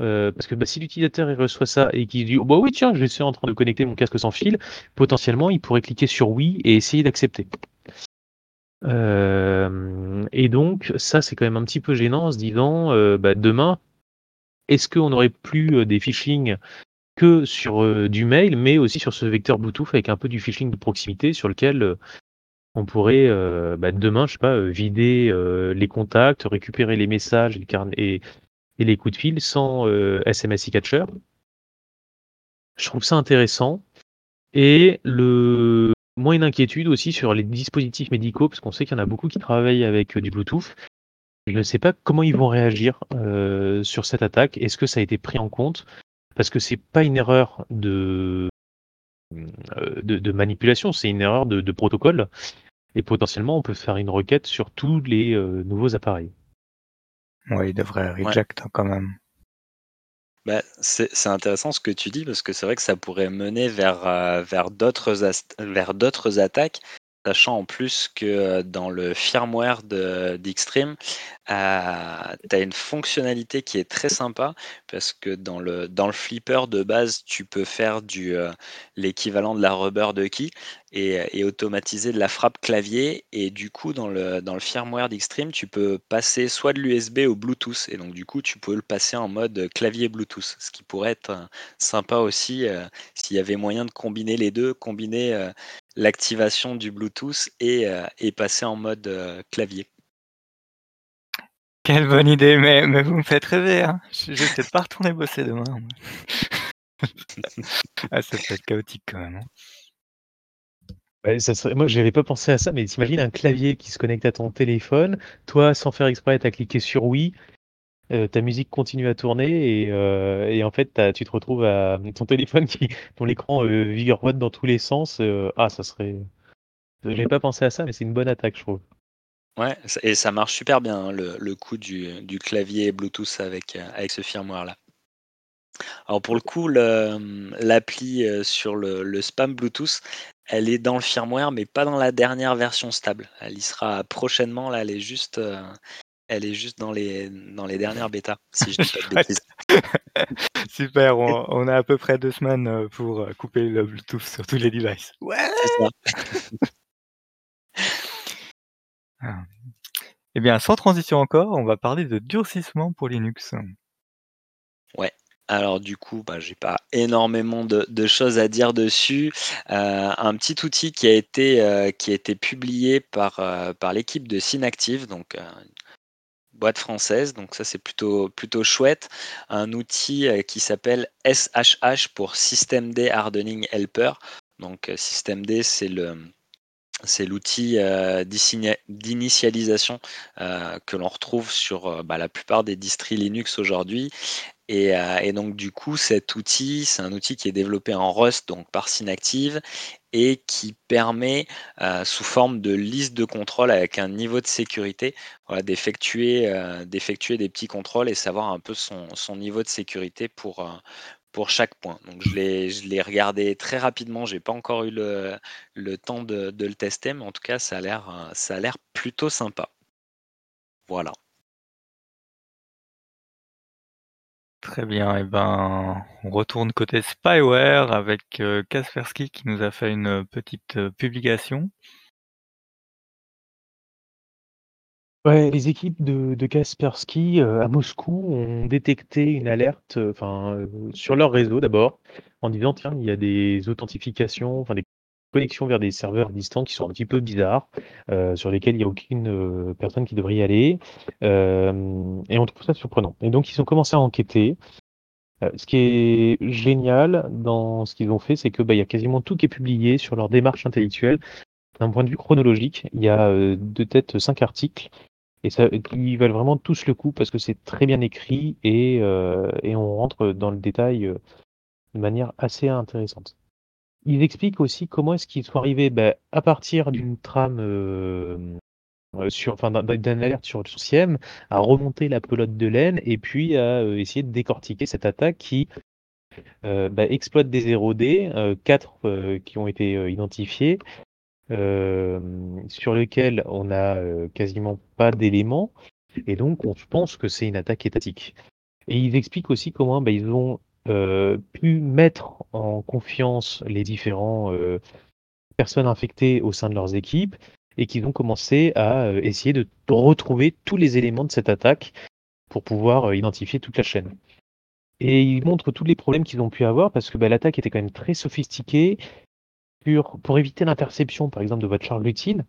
parce que bah, si l'utilisateur il reçoit ça et qu'il dit oh, bah oui tiens je suis en train de connecter mon casque sans fil, potentiellement il pourrait cliquer sur oui et essayer d'accepter. et donc ça c'est quand même un petit peu gênant en se disant bah, demain est-ce qu'on n'aurait plus des phishing que sur du mail, mais aussi sur ce vecteur Bluetooth avec un peu du phishing de proximité sur lequel on pourrait bah, demain, je sais pas, vider les contacts, récupérer les messages et, et, les coups de fil sans SMS e-catcher. Je trouve ça intéressant. Et le moins une inquiétude aussi sur les dispositifs médicaux, parce qu'on sait qu'il y en a beaucoup qui travaillent avec du Bluetooth. Je ne sais pas comment ils vont réagir sur cette attaque. Est-ce que ça a été pris en compte? Parce que c'est pas une erreur de, de, manipulation, c'est une erreur de, protocole. Et potentiellement, on peut faire une requête sur tous les nouveaux appareils. Oui, il devrait reject hein, quand même. Bah, c'est intéressant ce que tu dis parce que c'est vrai que ça pourrait mener vers, vers d'autres attaques Sachant en plus que dans le firmware d'Extreme, euh, tu as une fonctionnalité qui est très sympa parce que dans le, dans le flipper de base, tu peux faire du euh, l'équivalent de la rubber ducky et, et automatiser de la frappe clavier. Et du coup, dans le, dans le firmware d'Extreme, tu peux passer soit de l'USB au Bluetooth. Et donc, du coup, tu peux le passer en mode clavier Bluetooth, ce qui pourrait être euh, sympa aussi s'il y avait moyen de combiner les deux, combiner l'activation du Bluetooth et, euh, passer en mode euh, clavier. Quelle bonne idée, mais, mais vous me faites rêver. Hein. Je, vais peut-être pas retourner bosser demain. [LAUGHS] ah, ça peut être chaotique quand même. Hein. ça serait... Moi, j'avais pas pensé à ça, mais t'imagines un clavier qui se connecte à ton téléphone. Toi, sans faire exprès, tu as cliqué sur oui. Euh, ta musique continue à tourner et, euh, en fait tu te retrouves à ton téléphone qui ton écran euh, virevolte dans tous les sens ah ça serait j'avais pas pensé à ça mais c'est une bonne attaque je trouve. Ouais et ça marche super bien hein, le, coup du, clavier Bluetooth avec, ce firmware là alors pour le coup l'appli sur le, spam Bluetooth elle est dans le firmware mais pas dans la dernière version stable. Elle y sera prochainement là elle est juste elle est juste dans les, dans les dernières bêtas, si je dis pas de [LAUGHS] bêtises. [LAUGHS] Super, on, a à peu près deux semaines euh, pour euh, couper le Bluetooth sur tous les devices. Ouais [LAUGHS] ah. Eh bien, sans transition encore, on va parler de durcissement pour Linux. Ouais. Alors du coup, bah, j'ai pas énormément de, choses à dire dessus. Euh, un petit outil qui a été, qui a été publié par, par l'équipe de Synactive, donc boîte française, donc ça c'est plutôt, plutôt chouette. Un outil euh, qui s'appelle SHH pour System D Hardening Helper. Donc euh, System D c'est le c'est l'outil euh, d'initialisation que l'on retrouve sur bah, la plupart des distris Linux aujourd'hui. Et, et, donc du coup, cet outil, c'est un outil qui est développé en Rust, donc par Synactive, et qui permet, euh, sous forme de liste de contrôle avec un niveau de sécurité, d'effectuer, euh, d'effectuer des petits contrôles et savoir un peu son, niveau de sécurité pour, euh, pour chaque point. Donc je l'ai, je l'ai regardé très rapidement, j'ai pas encore eu le, temps de, de, le tester, mais en tout cas ça a l'air, ça a l'air plutôt sympa. Voilà. Très bien, et ben, on retourne côté spyware avec, euh, Kaspersky qui nous a fait une, euh, petite, euh, publication. Ouais, les équipes de de Kaspersky, à Moscou ont détecté une alerte, enfin, sur leur réseau d'abord, en disant: «Tiens, il y a des authentifications, enfin des connexions vers des serveurs distants qui sont un petit peu bizarres, sur lesquels il n'y a aucune, personne qui devrait y aller». et on trouve ça surprenant et donc ils ont commencé à enquêter. ce qui est génial dans ce qu'ils ont fait, c'est que, bah, il y a quasiment tout qui est publié sur leur démarche intellectuelle. D'un point de vue chronologique, il y a, de tête 5 articles et ça ils valent vraiment tous le coup parce que c'est très bien écrit et et on rentre dans le détail, de manière assez intéressante. Ils expliquent aussi comment est-ce qu'ils sont arrivés, bah, à partir d'une trame, euh, sur enfin d'un alerte sur sur Siem, à remonter la pelote de laine et puis à, euh, essayer de décortiquer cette attaque qui, euh, bah, exploite des 0D, 4 qui ont été, identifiés, sur lesquels on n'a quasiment pas d'éléments et donc on pense que c'est une attaque étatique. Et ils expliquent aussi comment bah, ils ont pu mettre en confiance les différents personnes infectées au sein de leurs équipes et qu'ils ont commencé à essayer de retrouver tous les éléments de cette attaque pour pouvoir identifier toute la chaîne. Et ils montrent tous les problèmes qu'ils ont pu avoir parce que bah, l'attaque était quand même très sophistiquée. Pour, pour éviter l'interception, par exemple, de votre charge utile,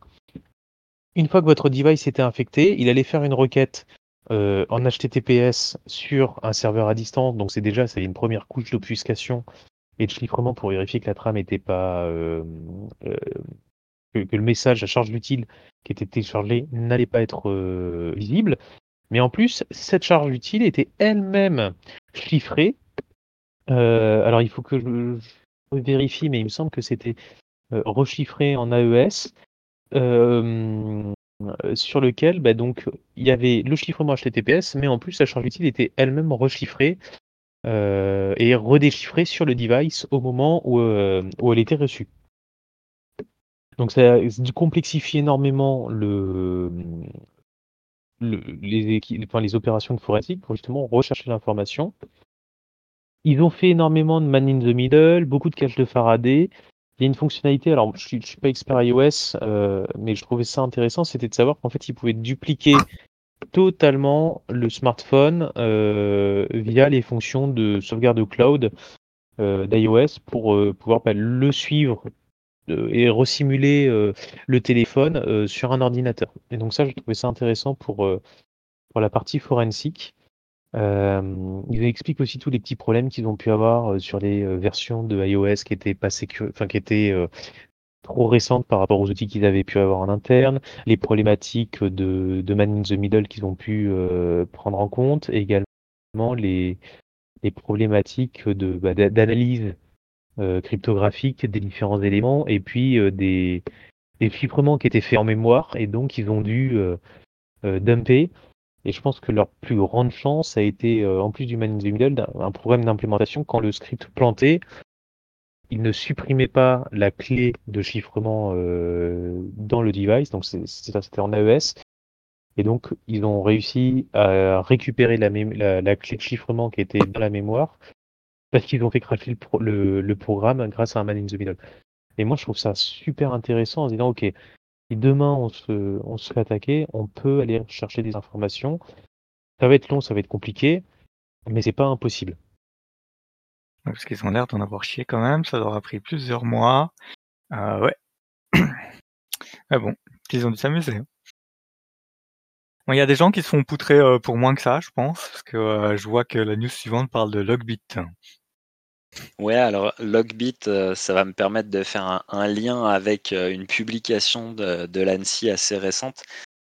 une fois que votre device était infecté, il allait faire une requête euh, en HTTPS sur un serveur à distance. Donc c'est déjà c'est une première couche d'obfuscation et de chiffrement pour vérifier que la trame n'était pas euh, euh, que, le message à charge utile qui était téléchargé n'allait pas être visible. Mais en plus, cette charge utile était elle-même chiffrée. alors il faut que je, vérifie, mais il me semble que c'était rechiffré en AES. Sur lequel bah, donc il y avait le chiffrement HTTPS, mais en plus la charge utile était elle-même rechiffrée et redéchiffrée sur le device au moment où, où elle était reçue. Donc ça complexifie énormément le, les, les opérations de forensique pour justement rechercher l'information. Ils ont fait énormément de man in the middle, beaucoup de caches de Faraday. Il y a une fonctionnalité, alors je ne suis, pas expert iOS, euh, mais je trouvais ça intéressant, c'était de savoir qu'en fait ils pouvaient dupliquer totalement le smartphone euh, via les fonctions de sauvegarde cloud euh, d'iOS pour pouvoir bah, le suivre et resimuler le téléphone sur un ordinateur. Et donc ça, je trouvais ça intéressant pour, pour la partie forensique. Euh, ils expliquent aussi tous les petits problèmes qu'ils ont pu avoir sur les versions de iOS qui étaient pas enfin qui étaient trop récentes par rapport aux outils qu'ils avaient pu avoir en interne, les problématiques de, de man in the middle qu'ils ont pu prendre en compte, également les, les problématiques de bah, d'analyse cryptographique des différents éléments et puis des, des, chiffrements qui étaient faits en mémoire et donc ils ont dû euh, dumper. Et je pense que leur plus grande chance a été, en plus du Man in the Middle, un programme d'implémentation quand le script plantait, il ne supprimait pas la clé de chiffrement dans le device, donc c'était en AES. Et donc, ils ont réussi à récupérer la, la, clé de chiffrement qui était dans la mémoire parce qu'ils ont fait cracher le, programme grâce à un man in the middle. Et moi, je trouve ça super intéressant en disant, OK, si demain on se, on se fait attaquer, on peut aller chercher des informations. Ça va être long, ça va être compliqué, mais c'est pas impossible. Parce qu'ils ont l'air d'en avoir chié quand même, ça leur a pris plusieurs mois. Euh, ouais. mais [COUGHS] bon, ils ont dû s'amuser. Hein. Il y a des gens qui se font poutrer euh, pour moins que ça, je pense, parce que euh, je vois que la news suivante parle de Logbit. Ouais, alors Logbit, euh, ça va me permettre de faire un, lien avec euh, une publication de, de assez récente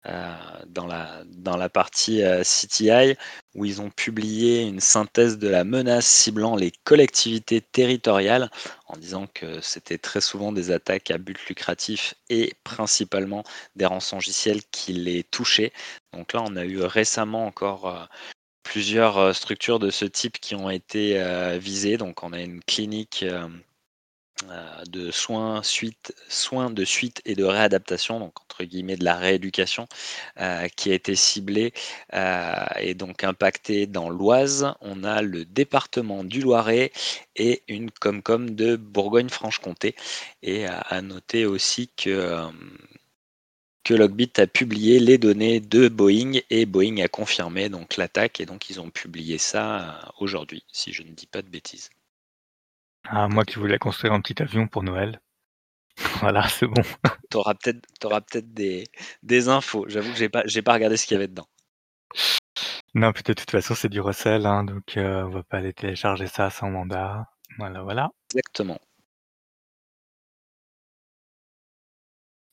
euh, dans, la, dans la partie CTI, où ils ont publié une synthèse de la menace ciblant les collectivités territoriales, en disant que c'était très souvent des attaques à but lucratif et principalement des rançongiciels qui les touchaient. Donc là, on a eu récemment encore plusieurs euh, structures de ce type qui ont été euh, visées. Donc on a une clinique euh, de soins, de suite et de réadaptation, donc entre guillemets de la rééducation, qui a été ciblée et donc impactée dans l'Oise. On a le département du Loiret et une Comcom de Bourgogne-Franche-Comté. Et à noter aussi que que Logbit a publié les données de Boeing et Boeing a confirmé donc l'attaque et donc ils ont publié ça euh, aujourd'hui, si je ne dis pas de bêtises. Ah, moi qui voulais construire un petit avion pour Noël. [LAUGHS] Voilà, c'est bon. [LAUGHS] tu auras peut-être peut des, des infos. J'avoue que j'ai pas, pas regardé ce qu'il y avait dedans. Non, peut-être de toute façon c'est du recel, hein, donc euh, on va pas aller télécharger ça sans mandat. Voilà, voilà. Exactement.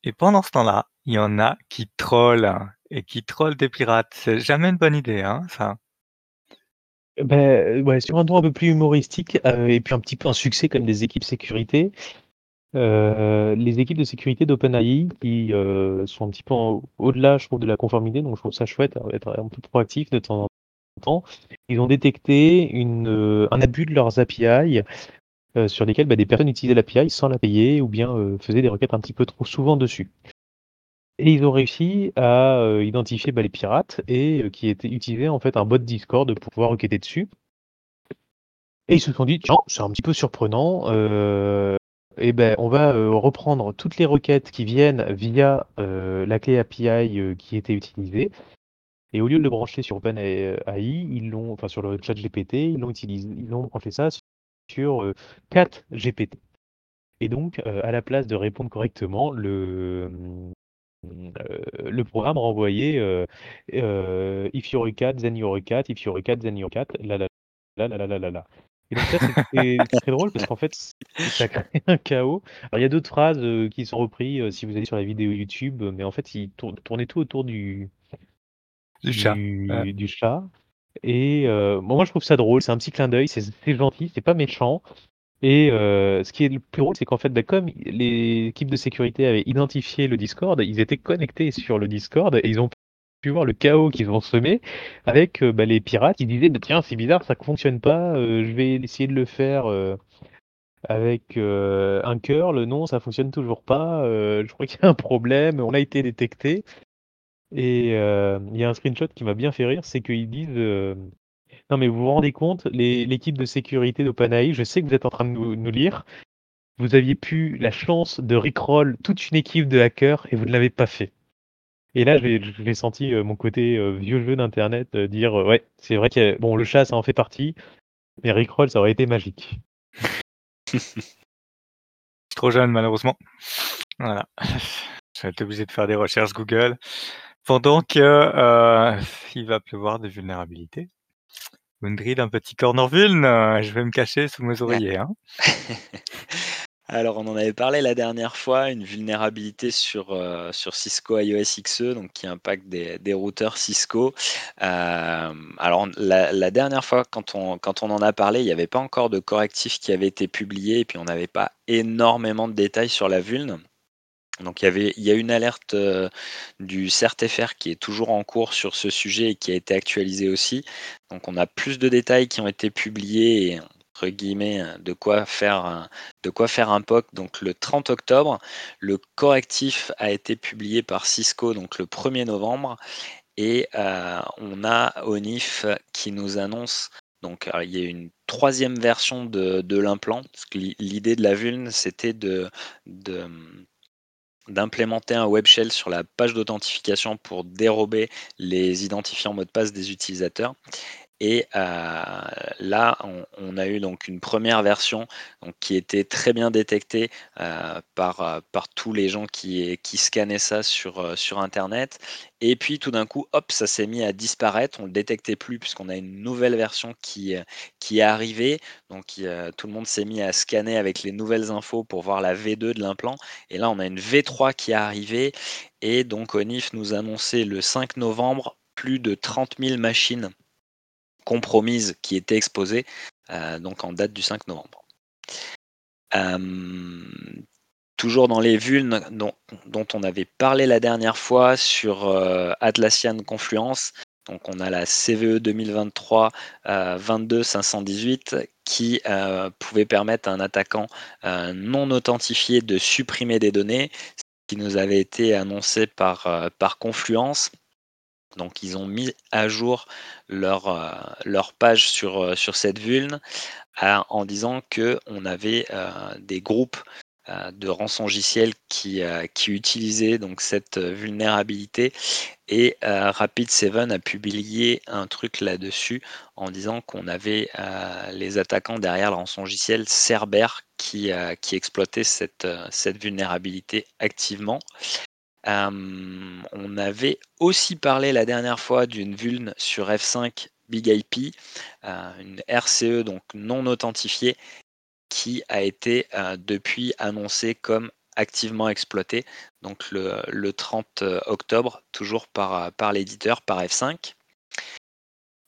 Et pendant ce temps-là, il y en a qui trollent et qui trollent des pirates. C'est jamais une bonne idée, hein, ça. Ben, ouais, sur un ton un peu plus humoristique, euh, et puis un petit peu un succès comme des équipes sécurité, euh, les équipes de sécurité d'OpenAI qui euh, sont un petit peu au-delà, je trouve, de la conformité, donc je trouve ça chouette, hein, être un peu proactif de temps en temps. Ils ont détecté un abus de leurs API sur lesquels bah, des personnes utilisaient l'API sans la payer ou bien faisaient des requêtes un petit peu trop souvent dessus. Et ils ont réussi à, heu, identifier, bah, les pirates et qui étaient utilisaient en fait un bot Discord pour pouvoir enquêter dessus. Et ils se sont dit: «Tiens, c'est un petit peu surprenant, heu et beh, on va, heu, reprendre toutes les requêtes qui viennent via, heu, la clé API, heu, qui était utilisée et au lieu de le brancher sur OpenAI, ils l'ont enfin sur le ChatGPT, ils l'ont utilisé ils l'ont branché ça sur, heu, ChatGPT et donc à la place de répondre correctement, le, mmh, heu, le programme renvoyait, heu heu: «If you're a cat, then you're a cat. If you're a cat, then you're a cat. La la la la la la la» et donc ça, c'était [LAUGHS] très drôle parce qu'en fait, ça crée un chaos. Alors il y a d'autres phrases, heu, qui sont repris, heu, si vous allez sur la vidéo YouTube, mais en fait, il tourne tournait tout autour du Du chat, ouais. du du chat et heu, moi je trouve ça drôle, c'est un petit clin d'œil, c'est c'est gentil, c'est pas méchant et heu, ce qui est le plus drôle, c'est qu'en fait, bah, comme l'équipe de sécurité avait identifié le Discord, ils étaient connectés sur le Discord et ils ont pu voir le chaos qu'ils ont semé avec, heu, bah, les pirates. Ils disaient: «Bah, tiens, c'est bizarre, ça fonctionne pas, heu, je vais essayer de le faire, heu, avec, heu, un curl. Non, ça fonctionne toujours pas, je crois qu'il y a un problème, on a été détectés» et il y a un screenshot qui m'a bien fait rire, c'est qu'ils disent, «Non mais vous vous rendez compte, l'é l'équipe de sécurité d'OpenAI, je sais que vous êtes en train de nous lire. Vous aviez pu la chance de rickroll toute une équipe de hackers et vous ne l'avez pas fait» et là, j'ai senti, heu, mon côté, heu, vieux jeu d'internet, heu, dire: «Ouais, c'est vrai que bon, le chat, ça en fait partie, mais rickroll, ça aurait été magique». [LAUGHS] Trop jeune malheureusement. Voilà. J'ai été obligé de faire des recherches Google pendant que, heu, il va pleuvoir de vulnérabilités. Windrill, un petit corner vuln, je vais me cacher sous mes Ouais. oreillers, hein. [LAUGHS] Alors on en avait parlé la dernière fois, une vulnérabilité sur, sur Cisco iOS XE, donc qui impacte des des routeurs Cisco. Hem, alors la la dernière fois quand on quand on en a parlé, il y avait pas encore de correctifs qui avaient été publiés et puis on n'avait pas énormément de détails sur la vulne. Donc il y avait il y a une alerte, heu, du CERT-FR qui est toujours en cours sur ce sujet et qui a été actualisée aussi. Donc on a plus de détails qui ont été publiés entre guillemets, de quoi faire de quoi faire un POC donc le 30 octobre. Le correctif a été publié par Cisco donc le 1er novembre et heu, on a Onif qui nous annonce donc il y a une 3e version de de l'implant, l'idée de la vulne, c'était de d'implémenter un web shell sur la page d'authentification pour dérober les identifiants mot de passe des utilisateurs et heu, là, on a eu donc une 1re version qui était très bien détectée, par, heu, par tous les gens qui qui scannaient ça sur, internet et puis tout d'un coup, hop, ça s'est mis à disparaître. On le détectait plus puisqu'on a une nouvelle version qui, qui est arrivée. Donc tout le monde s'est mis à scanner avec les nouvelles infos pour voir la V2 de l'implant et là, on a une V3 qui est arrivée et donc Onif nous annonçait le 5 novembre plus de 30 000 machines compromises qui étaient exposées, heu, donc en date du 5 novembre. Hem, toujours dans les vulnes dont on avait parlé la dernière fois sur, heu, Atlassian Confluence, donc on a la CVE 2023, heu, 22518 qui, pouvait permettre à un attaquant, non authentifié de supprimer des données, ce qui nous avait été annoncé par Confluence. Donc ils ont mis à jour leur, heu, leur page sur, heu, sur cette vulne, à en disant qu'on avait, des groupes, de rançongiciels qui, qui utilisaient donc cette vulnérabilité et heu, Rapid7 a publié un truc là-dessus en disant qu'on avait, les attaquants derrière le rançongiciel Cerber qui, heu, qui exploitait cette, cette vulnérabilité activement. Hem, on avait aussi parlé la dernière fois d'une vulne sur F5 BIG-IP, heu, une RCE donc non authentifiée qui a été, heu, depuis annoncée comme activement exploitée, donc le le 30 octobre, toujours par, l'éditeur, par F5.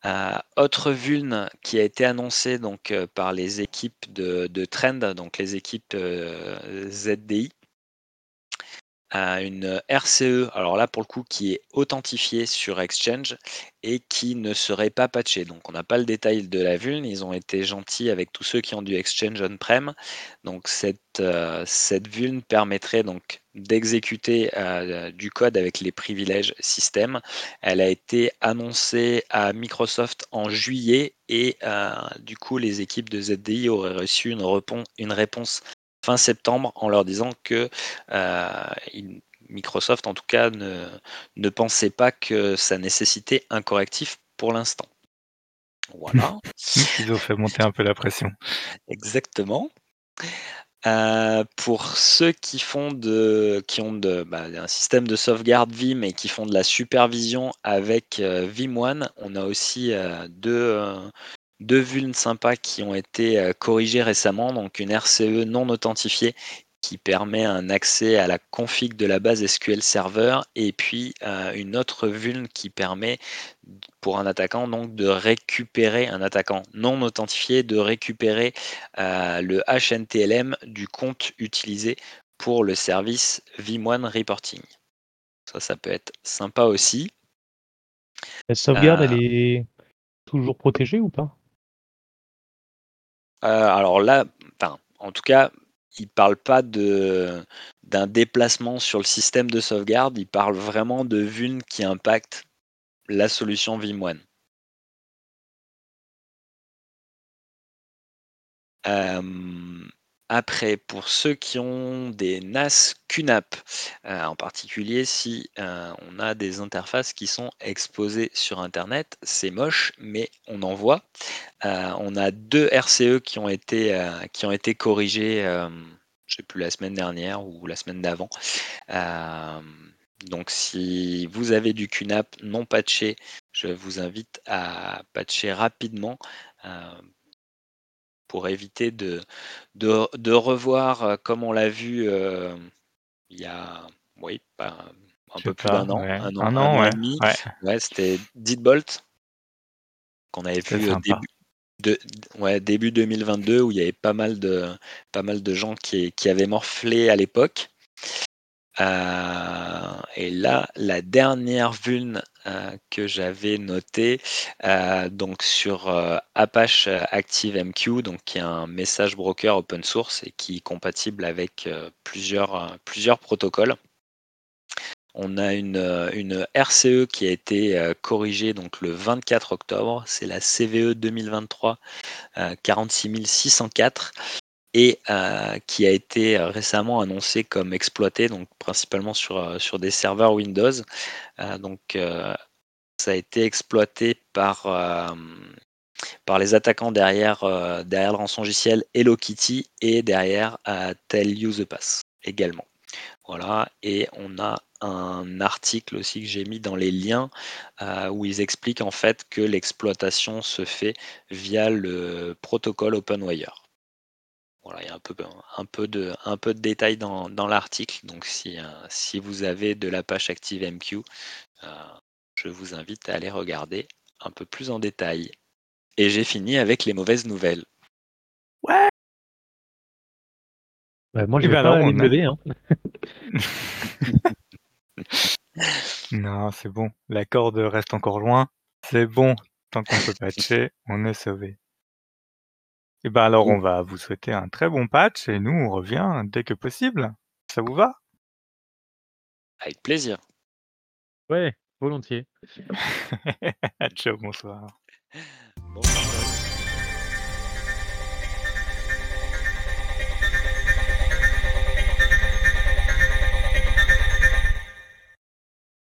Heu, autre vulne qui a été annoncée donc, par les équipes de Trend, donc les équipes, ZDI. À une RCE, alors là pour le coup qui est authentifiée sur Exchange et qui ne serait pas patchée. Donc on n'a pas le détail de la vulne, ils ont été gentils avec tous ceux qui ont du Exchange on-prem. Donc cette, euh, cette vulne permettrait donc d'exécuter euh, du code avec les privilèges système. Elle a été annoncée à Microsoft en juillet et euh, du coup les équipes de ZDI auraient reçu une, une réponse fin septembre en leur disant que euh, Microsoft, en tout cas, ne, ne pensait pas que ça nécessitait un correctif pour l'instant. Voilà. [LAUGHS] Ils ont fait monter un peu la pression. Exactement. Euh, pour ceux qui font de, qui ont de, bah, un système de sauvegarde Vim et qui font de la supervision avec euh, Vim1, on a aussi deux, deux vulnes sympas qui ont été euh, corrigées récemment, donc une RCE non authentifiée qui permet un accès à la config de la base SQL Server et puis euh, une autre vulne qui permet pour un attaquant donc de récupérer un attaquant non authentifié de récupérer euh, le HNTLM du compte utilisé pour le service Vim1 Reporting. Ça, ça peut être sympa aussi. La sauvegarde, elle est toujours protégée ou pas? Euh, alors là, en tout cas, il ne parle pas d'un déplacement sur le système de sauvegarde, il parle vraiment de vulnes qui impactent la solution Vim1. Euh, après, pour ceux qui ont des NAS QNAP, euh, en particulier si euh, on a des interfaces qui sont exposées sur Internet, c'est moche, mais on en voit. Euh, on a deux RCE qui ont été, qui ont été corrigés, je sais plus, la semaine dernière ou la semaine d'avant. donc si vous avez du QNAP non patché, je vous invite à patcher rapidement pour éviter de, de, revoir, euh, comme on l'a vu euh, il y a oui, un peu plus d'un an, un an, un an, et demi. Ouais. c'était Deadbolt qu'on avait vu début, de, ouais, début 2022 où il y avait pas mal de, pas mal de gens qui, qui avaient morflé à l'époque. Euh, et là, la dernière vulne euh, que j'avais notée, euh, donc sur Apache ActiveMQ, donc qui est un message broker open source et qui est compatible avec plusieurs, plusieurs protocoles. On a une, une, RCE qui a été corrigée donc le 24 octobre, c'est la CVE 2023 46604 et euh, qui a été euh, récemment annoncé comme exploité, donc principalement sur, euh, sur des serveurs Windows. donc ça a été exploité par, par les attaquants derrière, derrière le rançongiciel Hello Kitty et derrière Tell Pass également. Voilà, et on a un article aussi que j'ai mis dans les liens où ils expliquent en fait que l'exploitation se fait via le protocole OpenWire. Voilà, il y a un peu, un peu, de, un peu de détails dans, l'article. Donc, si, euh, si vous avez de la page ActiveMQ, euh, je vous invite à aller regarder un peu plus en détail. Et j'ai fini avec les mauvaises nouvelles. Ouais Moi, je vais pas on lever, hein. [LAUGHS] non, c'est bon. La corde reste encore loin. C'est bon. Tant qu'on peut [LAUGHS] patcher, on est sauvé. Et eh ben alors on va vous souhaiter un très bon patch et nous on revient dès que possible. Ça vous va? Avec plaisir. Ouais, volontiers. [LAUGHS] Ciao, bonsoir. Bonsoir.